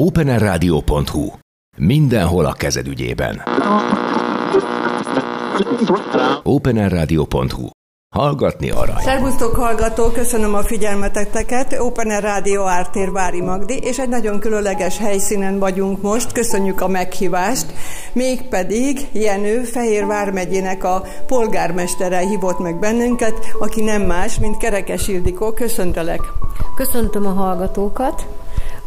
openerradio.hu. Mindenhol a kezed ügyében. openerradio.hu. Hallgatni arany. Szervusztok hallgatók, köszönöm a figyelmeteteket. Open Air Rádió Ártér Vári Magdi, és egy nagyon különleges helyszínen vagyunk most. Köszönjük a meghívást. Mégpedig Jenő, Fehérvár megyének a polgármestere hívott meg bennünket, aki nem más, mint Kerekes Ildikó. Köszöntelek! Köszöntöm a hallgatókat!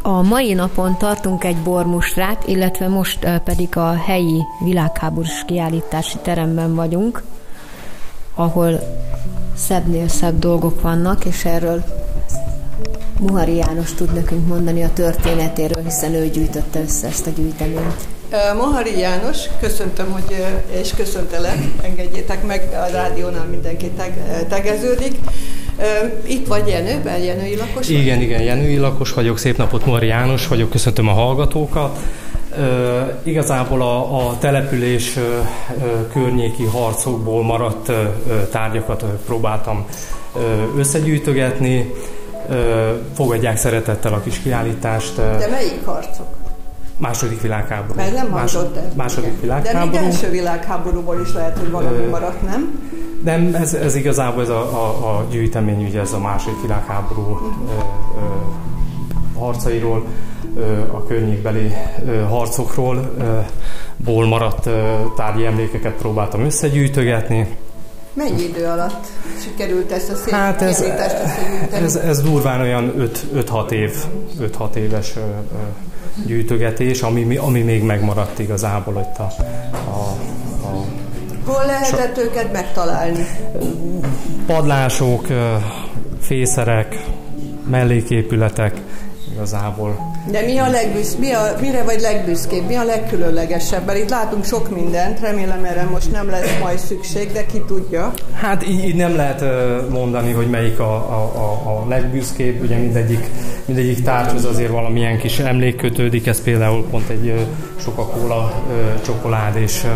A mai napon tartunk egy bormustrát, illetve most pedig a helyi világháborús kiállítási teremben vagyunk, ahol szebbnél szebb dolgok vannak, és erről Muhari János tud nekünk mondani a történetéről, hiszen ő gyűjtötte össze ezt a gyűjteményt. Mohari János, köszöntöm, hogy, és köszöntelek, engedjétek meg, a rádiónál mindenki teg, tegeződik. Itt vagy Jenőben, Jenői lakos vagy? Igen, igen, Jenői lakos vagyok, szép napot, Mohari János vagyok, köszöntöm a hallgatókat. Uh, igazából a, a település uh, környéki harcokból maradt tárgyakat próbáltam összegyűjtögetni. Fogadják szeretettel a kis kiállítást. De melyik harcok? Második világháború. Mert nem Más, Második Igen. világháború. De még első világháborúból is lehet, hogy valami maradt, nem? Nem, ez, ez igazából ez a, a, a gyűjtemény, ugye ez a második világháború uh-huh. ö, ö, harcairól a környékbeli harcokról ból maradt tárgyi emlékeket próbáltam összegyűjtögetni. Mennyi idő alatt sikerült ezt a szép hát ez, ez, ez durván olyan 5-6 év, 5-6 éves gyűjtögetés, ami, ami még megmaradt igazából itt a, a, a Hol lehetett so, őket megtalálni? Padlások, fészerek, melléképületek, igazából. De mi a legbüsz, mi a, mire vagy legbüszkébb, mi a legkülönlegesebb? Mert itt látunk sok mindent, remélem erre most nem lesz majd szükség, de ki tudja. Hát így, így nem lehet mondani, hogy melyik a, a, a, a legbüszkébb, ugye mindegyik, mindegyik tárgyhoz azért valamilyen kis emlék kötődik, ez például pont egy Coca-Cola csokolád és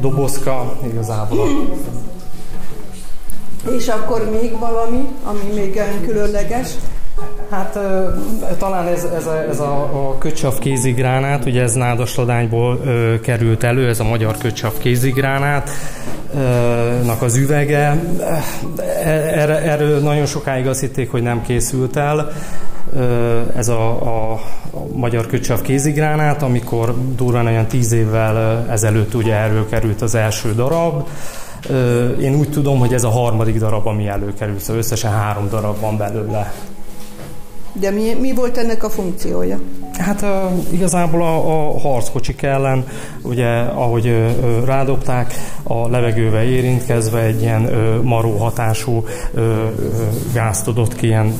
dobozka igazából. És akkor még valami, ami még különleges? Hát talán ez, ez, a, ez a, a kötsav kézigránát, ugye ez nádasladányból ö, került elő, ez a magyar kötsav kézigránát, nak az üvege. E, erre, erről nagyon sokáig azt hitték, hogy nem készült el. Ez a, a, a magyar kötsav kézigránát, amikor durván olyan tíz évvel ezelőtt ugye erről került az első darab. Én úgy tudom, hogy ez a harmadik darab, ami előkerült, szóval összesen három darab van belőle. De mi, mi volt ennek a funkciója? Hát uh, igazából a, a harckocsik ellen, ugye ahogy uh, rádobták, a levegővel érintkezve egy ilyen uh, maró hatású uh, gázt adott ki, ilyen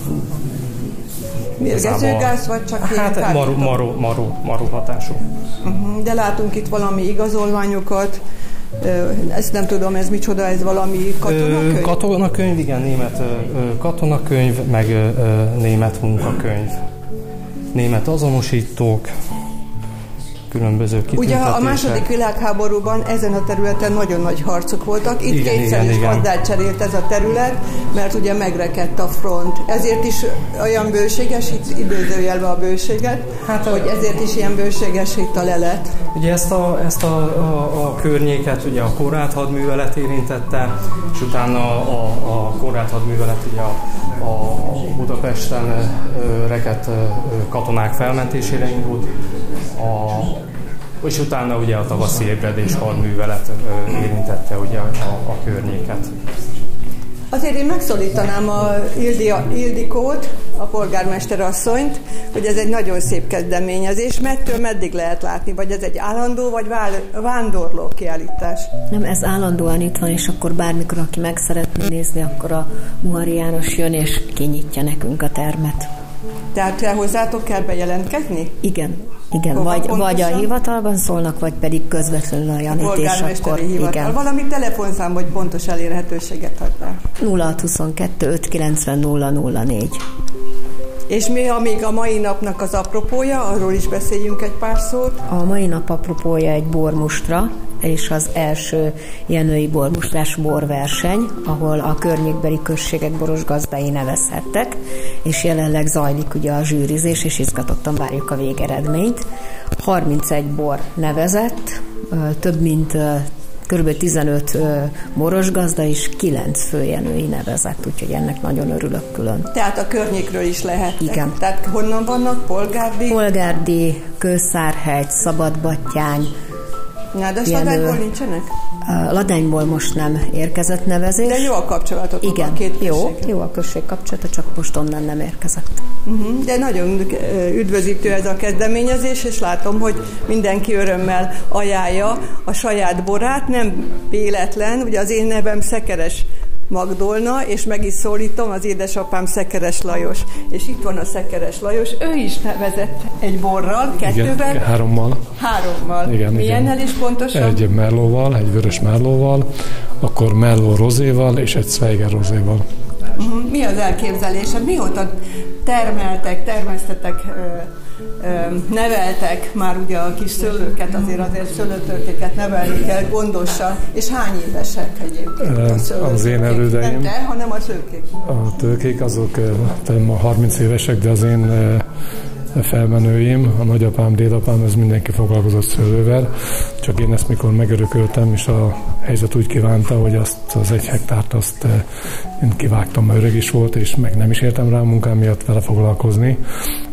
Mérgező gáz, vagy csak Hát maró, maró, maró, maró hatású. Uh-huh. De látunk itt valami igazolványokat, ezt nem tudom, ez micsoda, ez valami katonakönyv? Katonakönyv, igen, német katonakönyv, meg német munkakönyv. Német azonosítók, különböző Ugye a második világháborúban ezen a területen nagyon nagy harcok voltak. Itt igen, kétszer igen, is gazdát cserélt ez a terület, mert ugye megrekedt a front. Ezért is olyan bőséges, itt időzőjelve a bőséget, hát, hogy ezért is ilyen bőséges itt a lelet. Ugye ezt a, ezt a, a, a környéket ugye a korát hadművelet érintette, és utána a, a, a korát hadművelet ugye a, a Budapesten rekett katonák felmentésére indult. A, és utána ugye a tavaszi ébredés hadművelet érintette ugye a, a környéket. Azért én megszólítanám a Ildi, Ildikót, a polgármester asszonyt, hogy ez egy nagyon szép kezdeményezés. Mettől meddig lehet látni? Vagy ez egy állandó, vagy vándorló kiállítás? Nem, ez állandóan itt van, és akkor bármikor, aki meg szeretné nézni, akkor a Muhari János jön, és kinyitja nekünk a termet. Tehát hozzátok kell bejelentkezni? Igen. Igen, Hova vagy, vagy a hivatalban szólnak, vagy pedig közvetlenül a Janit, a és akkor hivatal. igen. Valami telefonszám, vagy pontos elérhetőséget adnál? 0622 590 004. És mi a még a mai napnak az apropója? Arról is beszéljünk egy pár szót. A mai nap apropója egy bormustra, és az első Jenői bormuslás borverseny, ahol a környékbeli községek boros gazdái nevezhettek, és jelenleg zajlik ugye a zsűrizés, és izgatottan várjuk a végeredményt. 31 bor nevezett, több mint kb. 15 boros gazda és 9 főjenői nevezett, úgyhogy ennek nagyon örülök külön. Tehát a környékről is lehet. Igen. Tehát honnan vannak? Polgárdi? Polgárdi, Kőszárhegy, Szabadbattyány, Nádasladányból nincsenek? Ladányból most nem érkezett nevezés. De jó a kapcsolatot Igen, a két jó, jó a község kapcsolata, csak most onnan nem érkezett. Uh-huh. De nagyon üdvözítő ez a kezdeményezés, és látom, hogy mindenki örömmel ajánlja a saját borát, nem véletlen, ugye az én nevem Szekeres Magdolna, és meg is szólítom az édesapám Szekeres Lajos. És itt van a Szekeres Lajos, ő is nevezett egy borral, kettővel. Igen, hárommal. Hárommal. Igen, Milyennel igen. is pontosan? Egy merlóval, egy vörös merlóval, akkor merló rozéval és egy Zweiger rozéval. Uh-huh. Mi az elképzelésed? Mióta termeltek, termesztetek, neveltek már ugye a kis szőlőket, azért azért szőlőtörtéket nevelni kell gondosan, és hány évesek egyébként a szőlőtörték? Az én elődeim. Nem te, hanem a szőkék. A tőkék azok ma 30 évesek, de az én felmenőim, a nagyapám, dédapám, ez mindenki foglalkozott szőlővel, csak én ezt mikor megörököltem, és a helyzet úgy kívánta, hogy azt az egy hektárt azt én kivágtam, mert öreg is volt, és meg nem is értem rá a munkám miatt vele foglalkozni,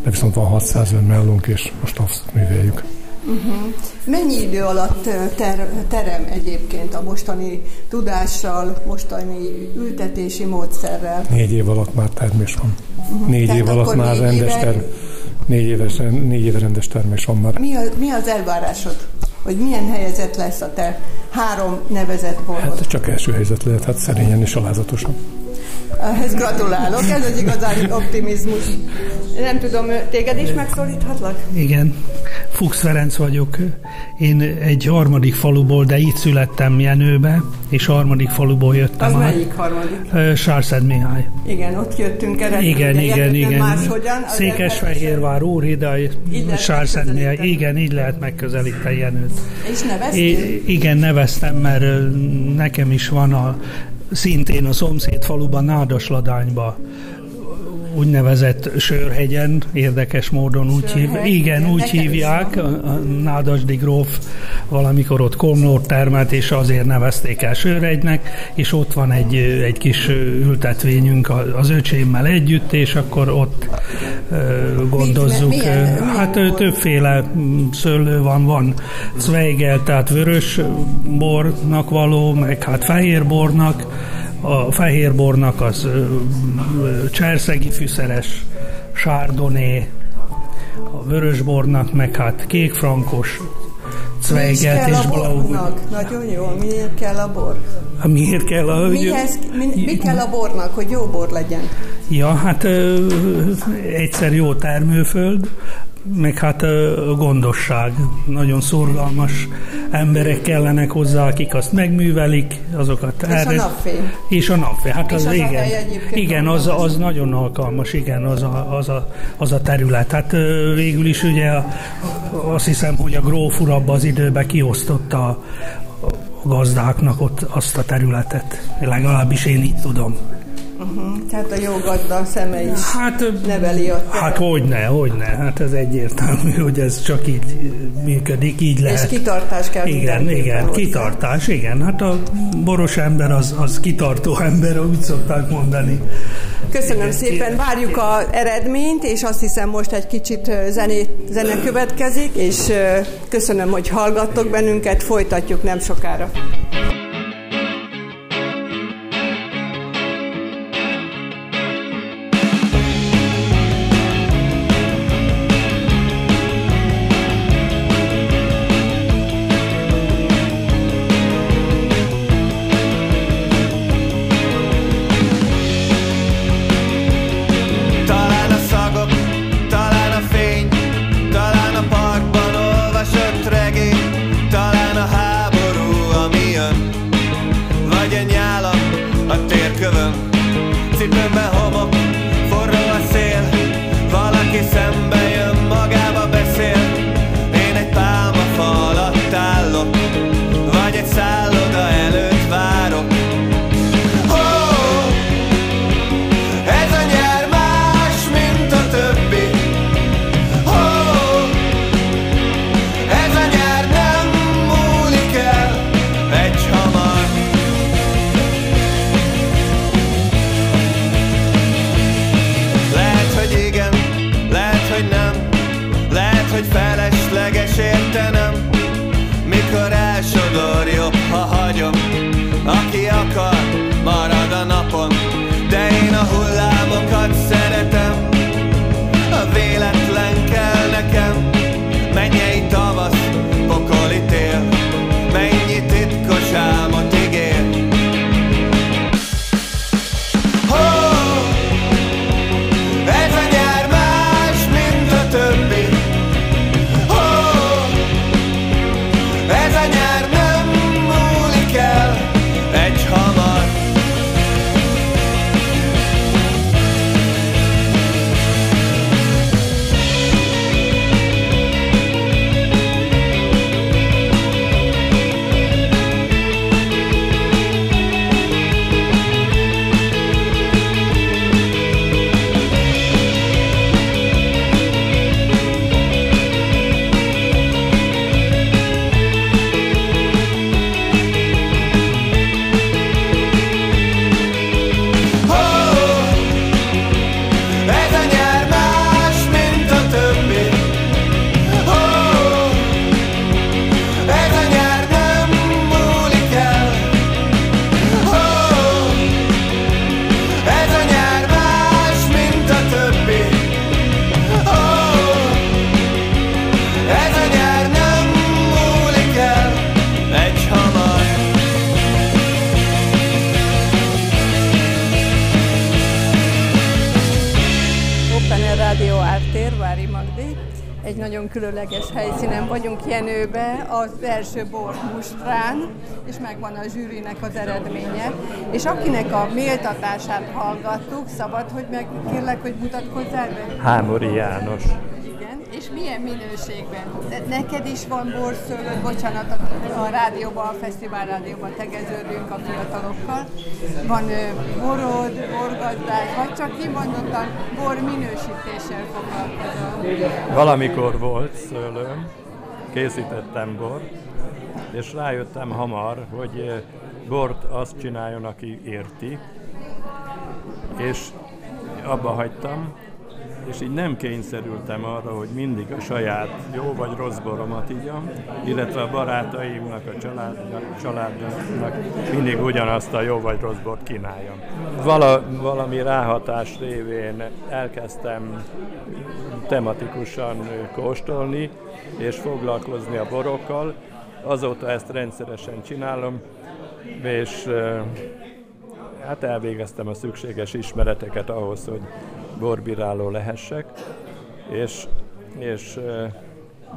de viszont van 600 ön mellunk, és most azt műveljük. Uh-huh. Mennyi idő alatt ter- terem egyébként a mostani tudással, mostani ültetési módszerrel? Négy év alatt már termés van. Uh-huh. Négy Tehát év alatt már rendes term... négy, éves, négy éve rendes termés van már. Mi, a, mi az elvárásod? Hogy milyen helyzet lesz a te három nevezett borhoz? Hát csak első helyzet lehet, hát szerényen és alázatosan. Ehhez gratulálok, ez egy igazán optimizmus. Nem tudom, téged is megszólíthatlak? Igen, Fuchs Ferenc vagyok. Én egy harmadik faluból, de itt születtem Jenőbe, és harmadik faluból jöttem. Az át. melyik harmadik? Sárszed Mihály. Igen, ott jöttünk el. Igen, igen, igen. Máshogyan, Székesfehérvár, Úrhidaj, Sárszed Mihály. Igen, így lehet megközelíteni Jenőt. És neveztél? Igen, neveztem, mert nekem is van a szintén a szomszéd faluban, Nádasladányba úgynevezett Sörhegyen, érdekes módon úgy hívják. Igen, úgy hívják, Nádasdi gróf valamikor ott komlót termelt, és azért nevezték el Sörhegynek, és ott van egy, egy kis ültetvényünk az öcsémmel együtt, és akkor ott gondozzuk. Milyen, milyen, hát milyen többféle szőlő van, van Zweigel, tehát vörös bornak való, meg hát fehér bornak, a fehérbornak az cserszegi fűszeres, sárdoné, a vörösbornak meg hát kékfrankos, Zweigelt és Blau. Nagyon jó, miért kell a bor? Miért kell a... Mihez, mi, mi kell a bornak, hogy jó bor legyen? Ja, hát ö, egyszer jó termőföld, meg hát a gondosság. Nagyon szorgalmas emberek kellenek hozzá, akik azt megművelik, azokat. És erre, a napfény. És a napfény. Hát és az, az igen, igen az, az nagyon alkalmas, igen, az a, az a, az a terület. Hát végül is ugye azt hiszem, hogy a gróf ura az időben kiosztotta a, a gazdáknak ott azt a területet. Legalábbis én így tudom. Uh-huh. Tehát a jó gazda szeme is hát, neveli a Hát hogyne, hogyne. Hát ez egyértelmű, hogy ez csak így működik, így lehet. És kitartás kell Igen, igen, hozzá. kitartás, igen. Hát a boros ember az, az kitartó ember, úgy szokták mondani. Köszönöm igen, szépen, várjuk a eredményt, és azt hiszem most egy kicsit zenét, zene következik, és köszönöm, hogy hallgattok bennünket, folytatjuk nem sokára. Vagyunk Jenőbe, az első bormustrán, és megvan a zsűrinek az eredménye. És akinek a méltatását hallgattuk, szabad, hogy meg kérlek, hogy mutatkozzál be? Hámori János. Igen, és milyen minőségben? De neked is van borszőlőd, bocsánat, a, rádióban, a fesztivál rádióban tegeződünk a fiatalokkal. Van borod, borgazdás, vagy csak kimondottan bor minősítéssel foglalkozol? Valamikor volt szőlőm, készítettem bort, és rájöttem hamar, hogy eh, bort azt csináljon, aki érti, és abba hagytam, és így nem kényszerültem arra, hogy mindig a saját jó vagy rossz boromat igyam, illetve a barátaimnak, a családnak, családnak mindig ugyanazt a jó vagy rossz bort kínáljam. Vala, valami ráhatás révén elkezdtem tematikusan kóstolni, és foglalkozni a borokkal. Azóta ezt rendszeresen csinálom, és hát elvégeztem a szükséges ismereteket ahhoz, hogy borbíráló lehessek, és, és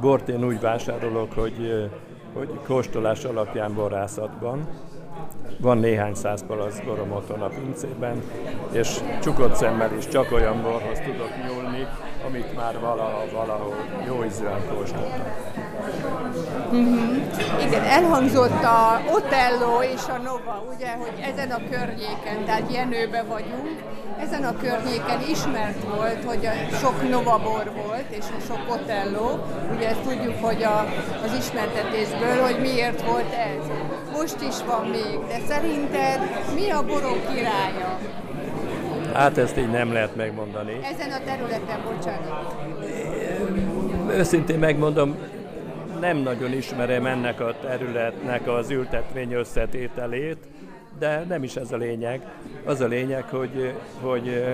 bort én úgy vásárolok, hogy, hogy kóstolás alapján borászatban. Van néhány száz palasz borom otthon a pincében, és csukott szemmel is csak olyan borhoz tudok nyúlni, amit már valaha, valahol jó ízűen kóstoltam. Mm-hmm. Igen, elhangzott a Otello és a Nova, ugye, hogy ezen a környéken, tehát Jenőbe vagyunk, ezen a környéken ismert volt, hogy a sok Nova bor volt, és a sok Otello, ugye ezt tudjuk, hogy a, az ismertetésből, hogy miért volt ez. Most is van még, de szerinted mi a borok királya? Hát ezt így nem lehet megmondani. Ezen a területen, bocsánat. Őszintén megmondom, nem nagyon ismerem ennek a területnek az ültetvény összetételét, de nem is ez a lényeg. Az a lényeg, hogy, hogy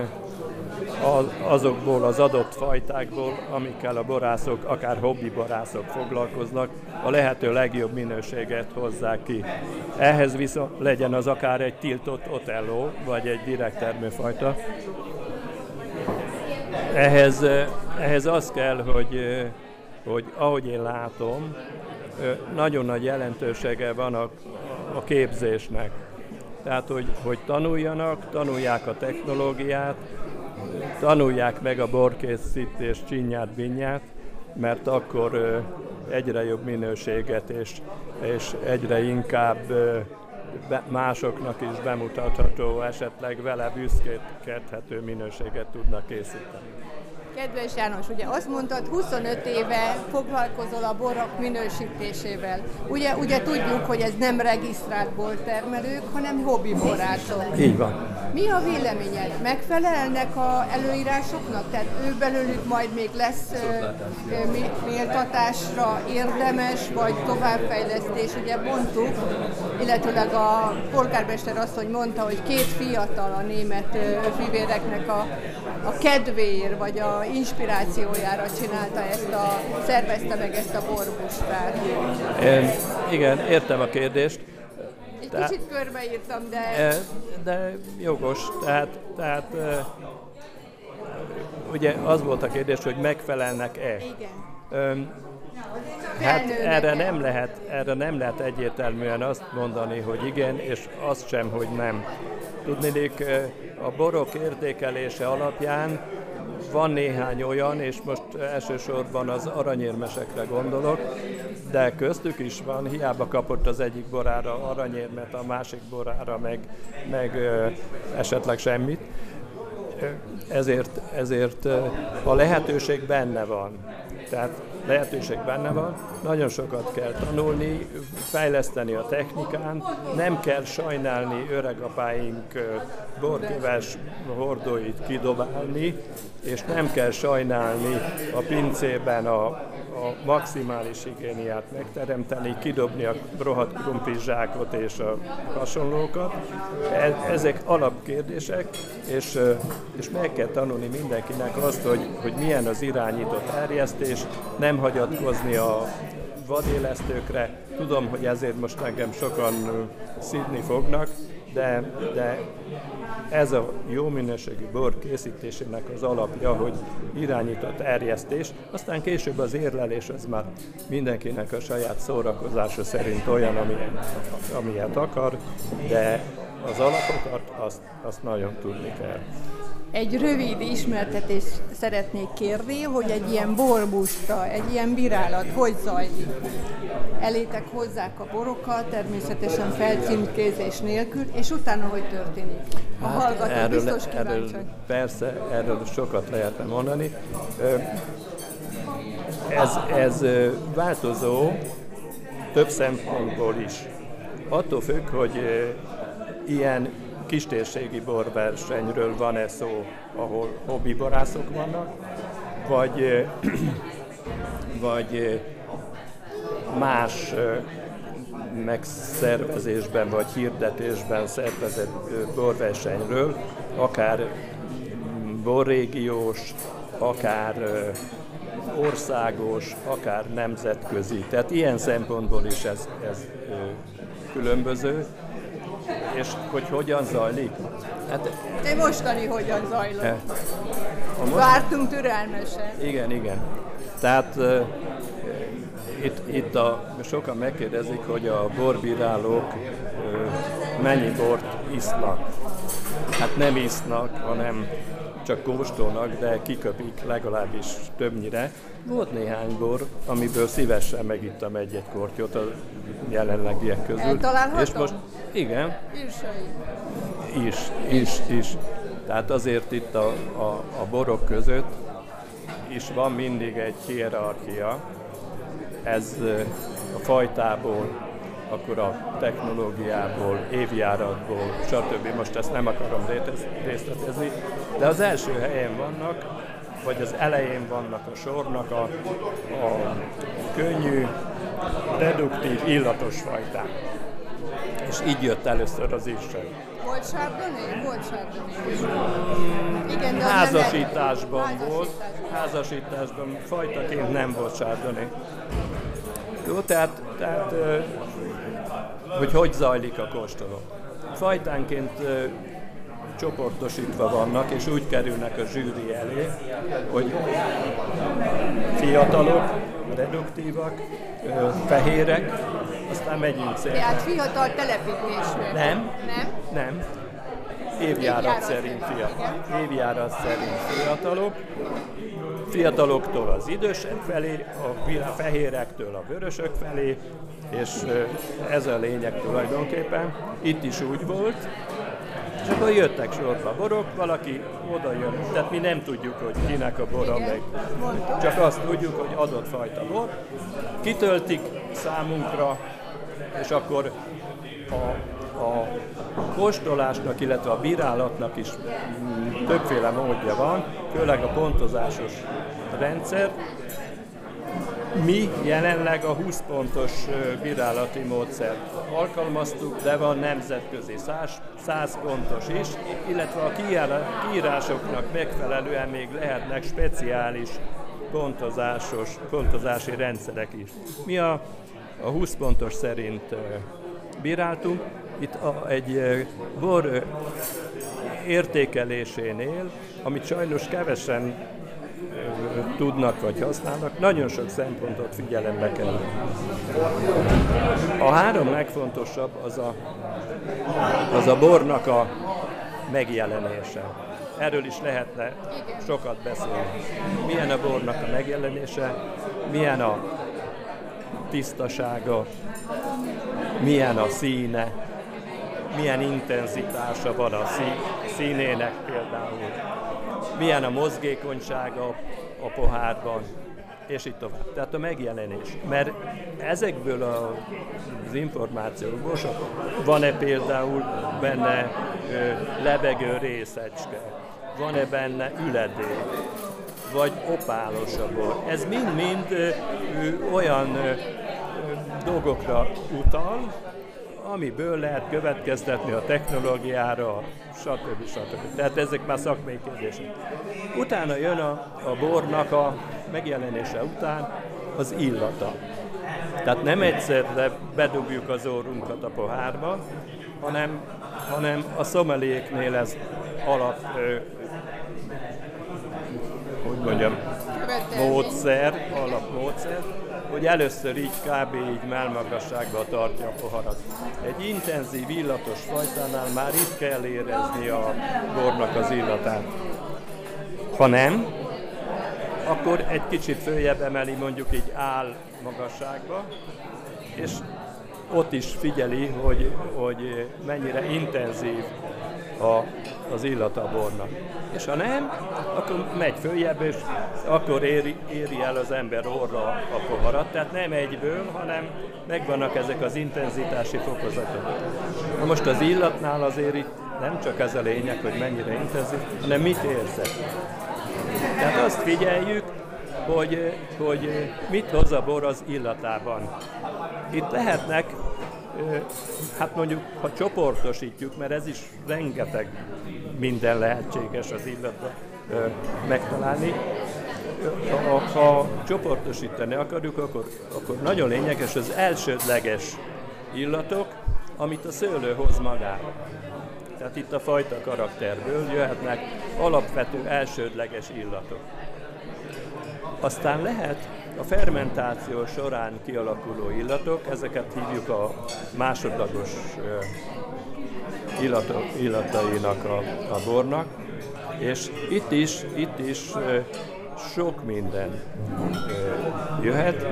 azokból az adott fajtákból, amikkel a borászok, akár hobbi borászok foglalkoznak, a lehető legjobb minőséget hozzák ki. Ehhez viszont legyen az akár egy tiltott otello, vagy egy direkt termőfajta. Ehhez, ehhez az kell, hogy, hogy ahogy én látom, nagyon nagy jelentősége van a, a képzésnek. Tehát, hogy, hogy tanuljanak, tanulják a technológiát, tanulják meg a borkészítés csinyát, binyát, mert akkor egyre jobb minőséget és, és egyre inkább másoknak is bemutatható, esetleg vele büszkétkedhető minőséget tudnak készíteni. Kedves János, ugye azt mondtad, 25 éve foglalkozol a borok minősítésével. Ugye, ugye tudjuk, hogy ez nem regisztrált bortermelők, hanem hobbi borászok. Így van. Mi a véleményed? Megfelelnek a előírásoknak? Tehát ő belőlük majd még lesz méltatásra érdemes, vagy továbbfejlesztés? Ugye mondtuk, illetőleg a polgármester azt, hogy mondta, hogy két fiatal a német fivéreknek a, a kedvéért, vagy a inspirációjára csinálta ezt a, szervezte meg ezt a bormustrát. Igen, értem a kérdést. Egy Te, kicsit körbeírtam, de... De jogos, tehát, tehát ugye az volt a kérdés, hogy megfelelnek-e. Igen. Hát erre nem, lehet, erre nem lehet egyértelműen azt mondani, hogy igen, és azt sem, hogy nem. Tudnék, a borok értékelése alapján van néhány olyan, és most elsősorban az aranyérmesekre gondolok, de köztük is van, hiába kapott az egyik borára aranyérmet, a másik borára meg, meg esetleg semmit. Ezért, ezért a lehetőség benne van. Tehát lehetőség benne van, nagyon sokat kell tanulni, fejleszteni a technikán, nem kell sajnálni öregapáink borköves hordóit kidobálni, és nem kell sajnálni a pincében a, a maximális higiéniát megteremteni, kidobni a rohadt krumpizsákot és a hasonlókat. E, ezek alapkérdések, és, és meg kell tanulni mindenkinek azt, hogy, hogy milyen az irányított erjesztés, nem hagyatkozni a vadélesztőkre. Tudom, hogy ezért most engem sokan szidni fognak, de, de ez a jó minőségű bor készítésének az alapja, hogy irányított erjesztés, aztán később az érlelés az már mindenkinek a saját szórakozása szerint olyan, amilyen, amilyet akar, de az alapokat azt, azt nagyon tudni kell. Egy rövid ismertetést szeretnék kérni, hogy egy ilyen borbusta, egy ilyen bírálat hogy zajlik. Elétek hozzák a borokat, természetesen felcímkézés nélkül, és utána hogy történik? A hát hallgató erről, biztos erről, persze, erről sokat lehetne mondani. Ez, ez változó több szempontból is. Attól függ, hogy ilyen kistérségi borversenyről van-e szó, ahol hobbiborászok vannak, vagy, vagy más megszervezésben vagy hirdetésben szervezett borversenyről, akár borrégiós, akár országos, akár nemzetközi. Tehát ilyen szempontból is ez, ez különböző és hogy hogyan zajlik? Hát, De mostani hogyan zajlik? E, most... Vártunk türelmesen. Igen, igen. Tehát uh, itt, itt a, sokan megkérdezik, hogy a borbírálók uh, mennyi bort isznak. Hát nem isznak, hanem csak kóstolnak, de kiköpik legalábbis többnyire. Volt néhány bor, amiből szívesen megittam egy-egy kortyot a jelenlegiek közül. És most igen. Írsai. Is, is, is. Tehát azért itt a, a, a borok között is van mindig egy hierarchia. Ez a fajtából, akkor a technológiából, évjáratból, stb. Most ezt nem akarom részletezni, de az első helyen vannak, vagy az elején vannak a sornak a, a könnyű, reduktív, illatos fajták. És így jött először az Isten. Volt sárdoni? Volt sárdoni. Igen, de házasításban volt. Házasításban fajtaként nem volt sárdoni. Jó, tehát, tehát hogy hogy zajlik a kóstoló. Fajtánként csoportosítva vannak, és úgy kerülnek a zsűri elé, hogy fiatalok, reduktívak, fehérek, aztán megyünk szépen. Tehát fiatal telepítésről. Nem. Nem? Nem. Évjárat, Évjárat szerint fiatal. Évjárat szerint fiatalok. Fiataloktól az idősek felé, a fehérektől a vörösök felé, és ez a lényeg tulajdonképpen. Itt is úgy volt, és akkor jöttek sorba borok, valaki oda jön, tehát mi nem tudjuk, hogy kinek a bora meg. Csak azt tudjuk, hogy adott fajta bor. Kitöltik számunkra, és akkor a, a kóstolásnak, illetve a bírálatnak is többféle módja van, főleg a pontozásos rendszer, mi jelenleg a 20 pontos bírálati módszert alkalmaztuk, de van nemzetközi 100, 100 pontos is, illetve a kiírásoknak megfelelően még lehetnek speciális pontozásos, pontozási rendszerek is. Mi a, a 20 pontos szerint bíráltunk, itt a, egy bor értékelésénél, amit sajnos kevesen tudnak vagy használnak, nagyon sok szempontot figyelembe kell. A három legfontosabb az a, az a bornak a megjelenése. Erről is lehetne sokat beszélni. Milyen a bornak a megjelenése, milyen a tisztasága, milyen a színe, milyen intenzitása van a színének például, milyen a mozgékonysága a pohárban, és így tovább. Tehát a megjelenés. Mert ezekből az információkból van-e például benne lebegő részecske, van-e benne üledék, vagy opálos a bor. Ez mind-mind olyan dolgokra utal, amiből lehet következtetni a technológiára, stb. stb. Tehát ezek már szakmai kérdések. Utána jön a, a bornak a megjelenése után az illata. Tehát nem egyszerre bedugjuk az orrunkat a pohárba, hanem hanem a szomeléknél ez alap, hogy mondjam, módszer, alapmódszer, hogy először így kb. így melmagasságban tartja a poharat. Egy intenzív illatos fajtánál már itt kell érezni a bornak az illatát. Ha nem, akkor egy kicsit följebb emeli mondjuk így áll magasságba, és ott is figyeli, hogy, hogy mennyire intenzív a, az illata a bornak. És ha nem, akkor megy följebb, és akkor éri, éri el az ember orra a poharat. Tehát nem egyből, hanem megvannak ezek az intenzitási fokozatok. Na most az illatnál azért itt nem csak ez a lényeg, hogy mennyire intenzív, hanem mit érzek. Tehát azt figyeljük, hogy, hogy mit hoz a bor az illatában. Itt lehetnek, hát mondjuk, ha csoportosítjuk, mert ez is rengeteg minden lehetséges az illatban megtalálni, ha, ha csoportosítani akarjuk, akkor, akkor nagyon lényeges az elsődleges illatok, amit a szőlő hoz magára. Tehát itt a fajta karakterből jöhetnek alapvető elsődleges illatok. Aztán lehet a fermentáció során kialakuló illatok, ezeket hívjuk a másodlagos illatok, illatainak a, a bornak, és itt is, itt is sok minden jöhet.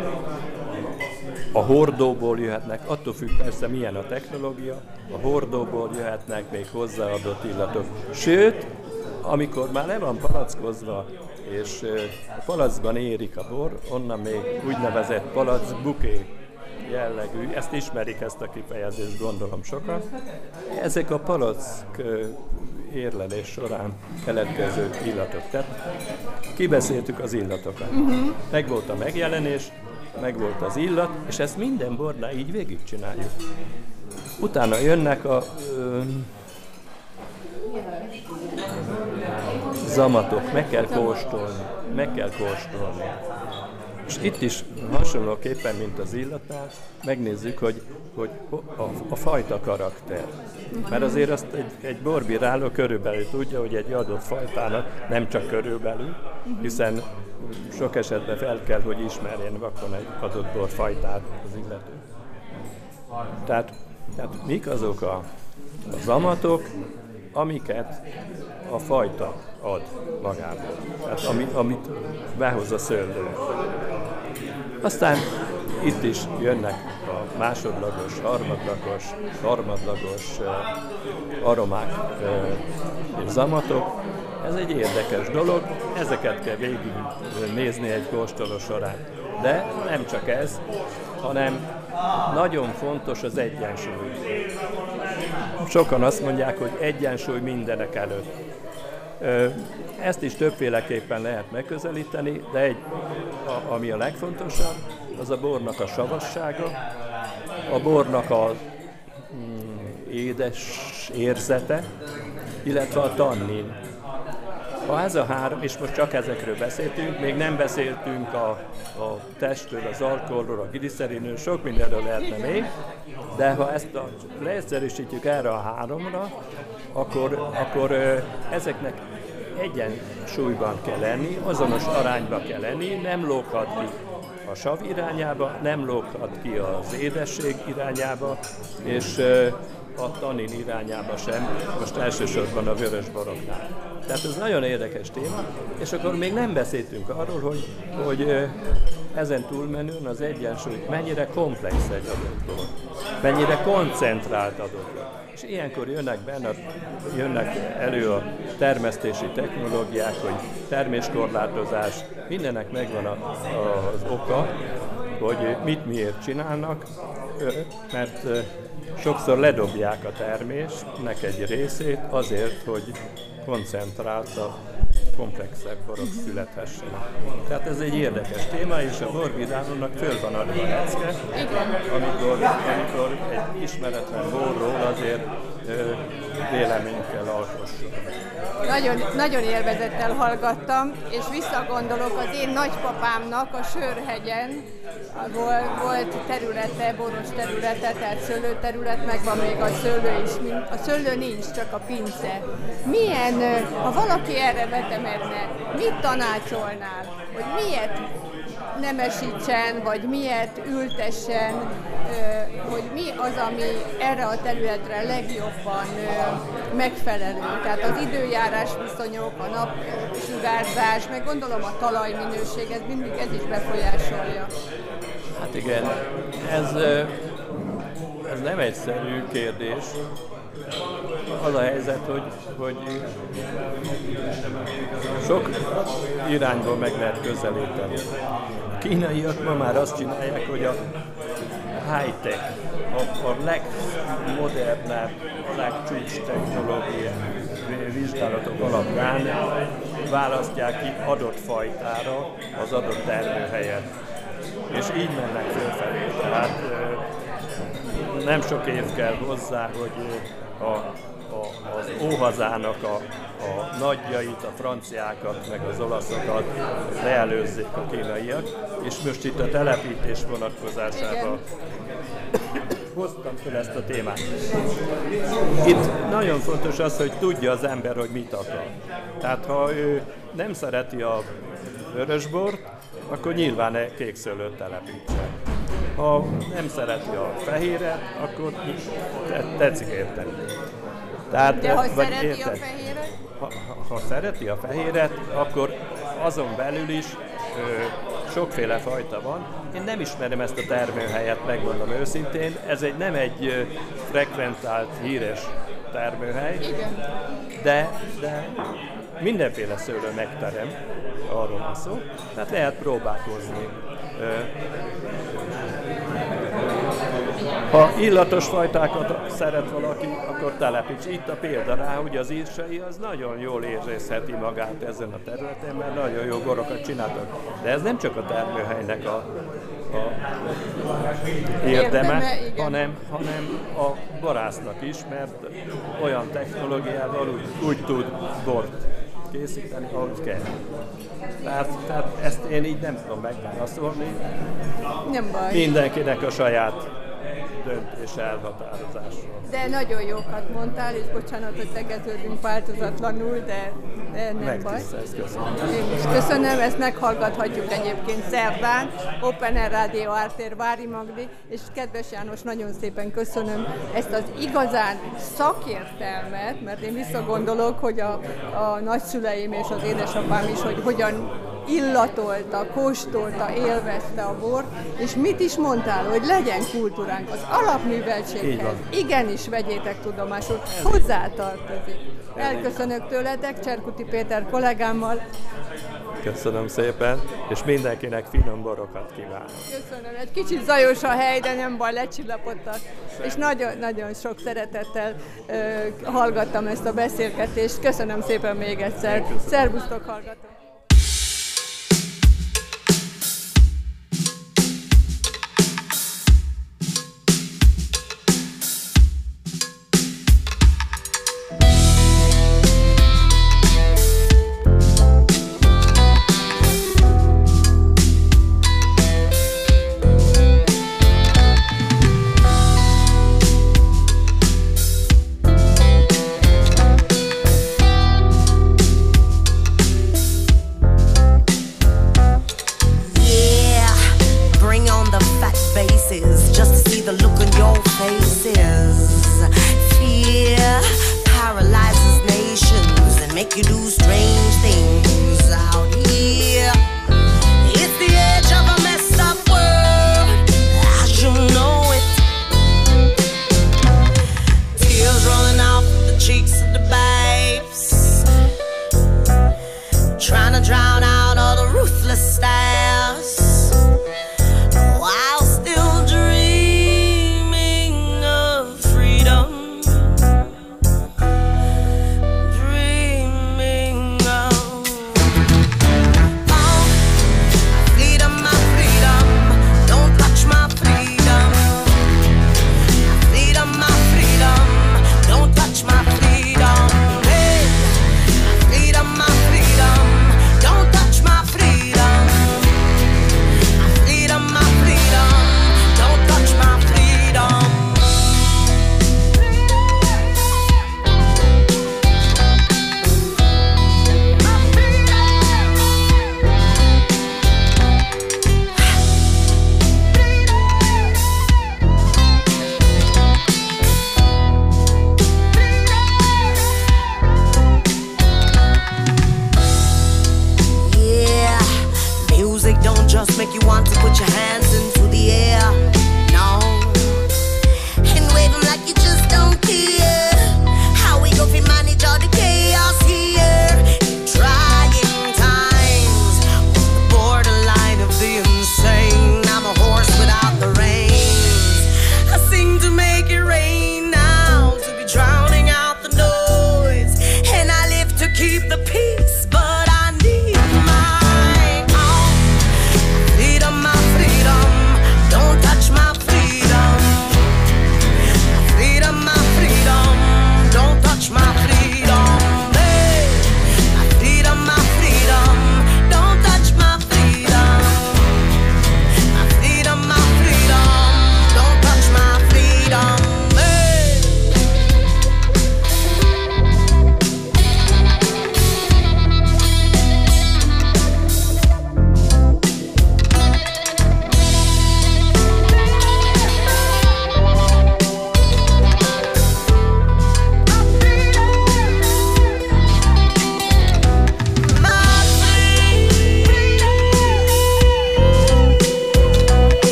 A hordóból jöhetnek, attól függ persze milyen a technológia, a hordóból jöhetnek még hozzáadott illatok. Sőt, amikor már le van palackozva és a palacban érik a bor, onnan még úgynevezett palac buké jellegű, ezt ismerik ezt a kifejezést, gondolom sokan. Ezek a palack érlelés során keletkező illatok. Tehát kibeszéltük az illatokat. Uh-huh. Meg volt a megjelenés, meg volt az illat, és ezt minden bornál így végigcsináljuk. Utána jönnek a ö, zamatok, meg kell kóstolni, meg kell kóstolni. És itt is hasonlóképpen, mint az illatnál, megnézzük, hogy, hogy a, a fajta karakter. Mert azért azt egy, egy borbíráló körülbelül tudja, hogy egy adott fajtának nem csak körülbelül, hiszen sok esetben fel kell, hogy ismerjen vakon egy adott borfajtát az illető. Tehát, tehát mik azok a, a zamatok, amiket a fajta ad magából. Tehát ami, amit behoz a szőlő. Aztán itt is jönnek a másodlagos, harmadlagos, harmadlagos aromák és zamatok. Ez egy érdekes dolog, ezeket kell végig nézni egy kóstoló során. De nem csak ez, hanem nagyon fontos az egyensúly. Sokan azt mondják, hogy egyensúly mindenek előtt. Ezt is többféleképpen lehet megközelíteni, de egy, a, ami a legfontosabb, az a bornak a savassága, a bornak a mm, édes érzete, illetve a tannin. Ha ez a három, és most csak ezekről beszéltünk, még nem beszéltünk a, a testről, az alkoholról, a gliszerinről, sok mindenről lehetne még, de ha ezt a, leegyszerűsítjük erre a háromra, akkor, akkor ezeknek egyensúlyban kell lenni, azonos arányba kell lenni, nem lóghat ki a sav irányába, nem lóghat ki az édesség irányába, és a tanin irányába sem, most elsősorban a vörös baroknál. Tehát ez nagyon érdekes téma, és akkor még nem beszéltünk arról, hogy, hogy ezen túlmenően az egyensúly mennyire komplex egy adott mennyire koncentrált adott és ilyenkor jönnek benne, jönnek elő a termesztési technológiák, hogy terméskorlátozás, mindennek megvan a, a, az oka, hogy mit miért csinálnak, mert sokszor ledobják a termésnek egy részét azért, hogy koncentrálta komplexebb borok születhessenek. Tehát ez egy érdekes téma, és a borvidánónak föl van adva a lecke, amikor, amikor egy ismeretlen borról azért véleményt kell. Nagyon, nagyon élvezettel hallgattam, és visszagondolok az én nagypapámnak a Sörhegyen, volt, volt területe, boros területe, tehát szőlőterület, meg van még a szőlő is. A szőlő nincs, csak a pince. Milyen, ha valaki erre vetemedne, mit tanácsolnál, hogy miért nemesítsen, vagy miért ültessen, hogy mi az, ami erre a területre legjobban megfelelő. Tehát az időjárás viszonyok, a napsugárzás, meg gondolom a talajminőség, ez mindig ez is befolyásolja. Hát igen, ez, ez nem egyszerű kérdés. Az a helyzet, hogy, hogy sok irányból meg lehet közelíteni. Kínaiak ma már azt csinálják, hogy a high-tech, a, a legmodernebb, a legcsúcs technológiai vizsgálatok alapján választják ki adott fajtára az adott termőhelyet. És így mennek fölfelé. Tehát nem sok év kell hozzá, hogy a, a, az óhazának a, a nagyjait, a franciákat, meg az olaszokat leelőzzék a kínaiak, és most itt a telepítés vonatkozásában hoztam fel ezt a témát. Itt nagyon fontos az, hogy tudja az ember, hogy mit akar. Tehát ha ő nem szereti a vörösbort, akkor nyilván kék szőlőt telepítsen. Ha nem szereti a fehéret, akkor tetszik érteni. Tehát, De ha vagy szereti érted? a fehéret? Ha, ha, ha szereti a fehéret, akkor azon belül is ö, sokféle fajta van. Én nem ismerem ezt a termőhelyet, megmondom őszintén. Ez egy nem egy ö, frekventált, híres termőhely, Igen. de, de mindenféle szőlő megterem, arról van szó, tehát lehet próbálkozni. Ha illatos fajtákat szeret valaki, akkor telepíts. Itt a példa rá, hogy az írsai az nagyon jól érzésheti magát ezen a területen, mert nagyon jó borokat csináltak. De ez nem csak a termőhelynek a, a érdeme, hanem, hanem a borásznak is, mert olyan technológiával úgy, úgy tud bort készíteni, ahogy kell. Tehát, tehát ezt én így nem tudom megválaszolni. Nem baj. Mindenkinek a saját döntés elhatározásról. De nagyon jókat mondtál, és bocsánat, hogy tegeződünk változatlanul, de, de nem baj. köszönöm. Én is köszönöm, ezt meghallgathatjuk egyébként szerdán, Open Air Radio Ártér Vári Magdi, és kedves János, nagyon szépen köszönöm ezt az igazán szakértelmet, mert én visszagondolok, hogy a, a nagyszüleim és az édesapám is, hogy hogyan illatolta, kóstolta, élvezte a bort, és mit is mondtál, hogy legyen kultúránk az alapműveltséghez. Igenis vegyétek tudomásul, hozzátartozik. Elköszönök tőletek, Cserkuti Péter kollégámmal. Köszönöm szépen, és mindenkinek finom borokat kívánok. Köszönöm, egy kicsit zajos a hely, de nem baj, lecsillapodtak. És nagyon-nagyon sok szeretettel uh, hallgattam ezt a beszélgetést. Köszönöm szépen még egyszer. Szervusztok, hallgatók!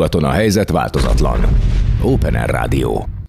Nyugaton a helyzet változatlan. Open Air Rádió.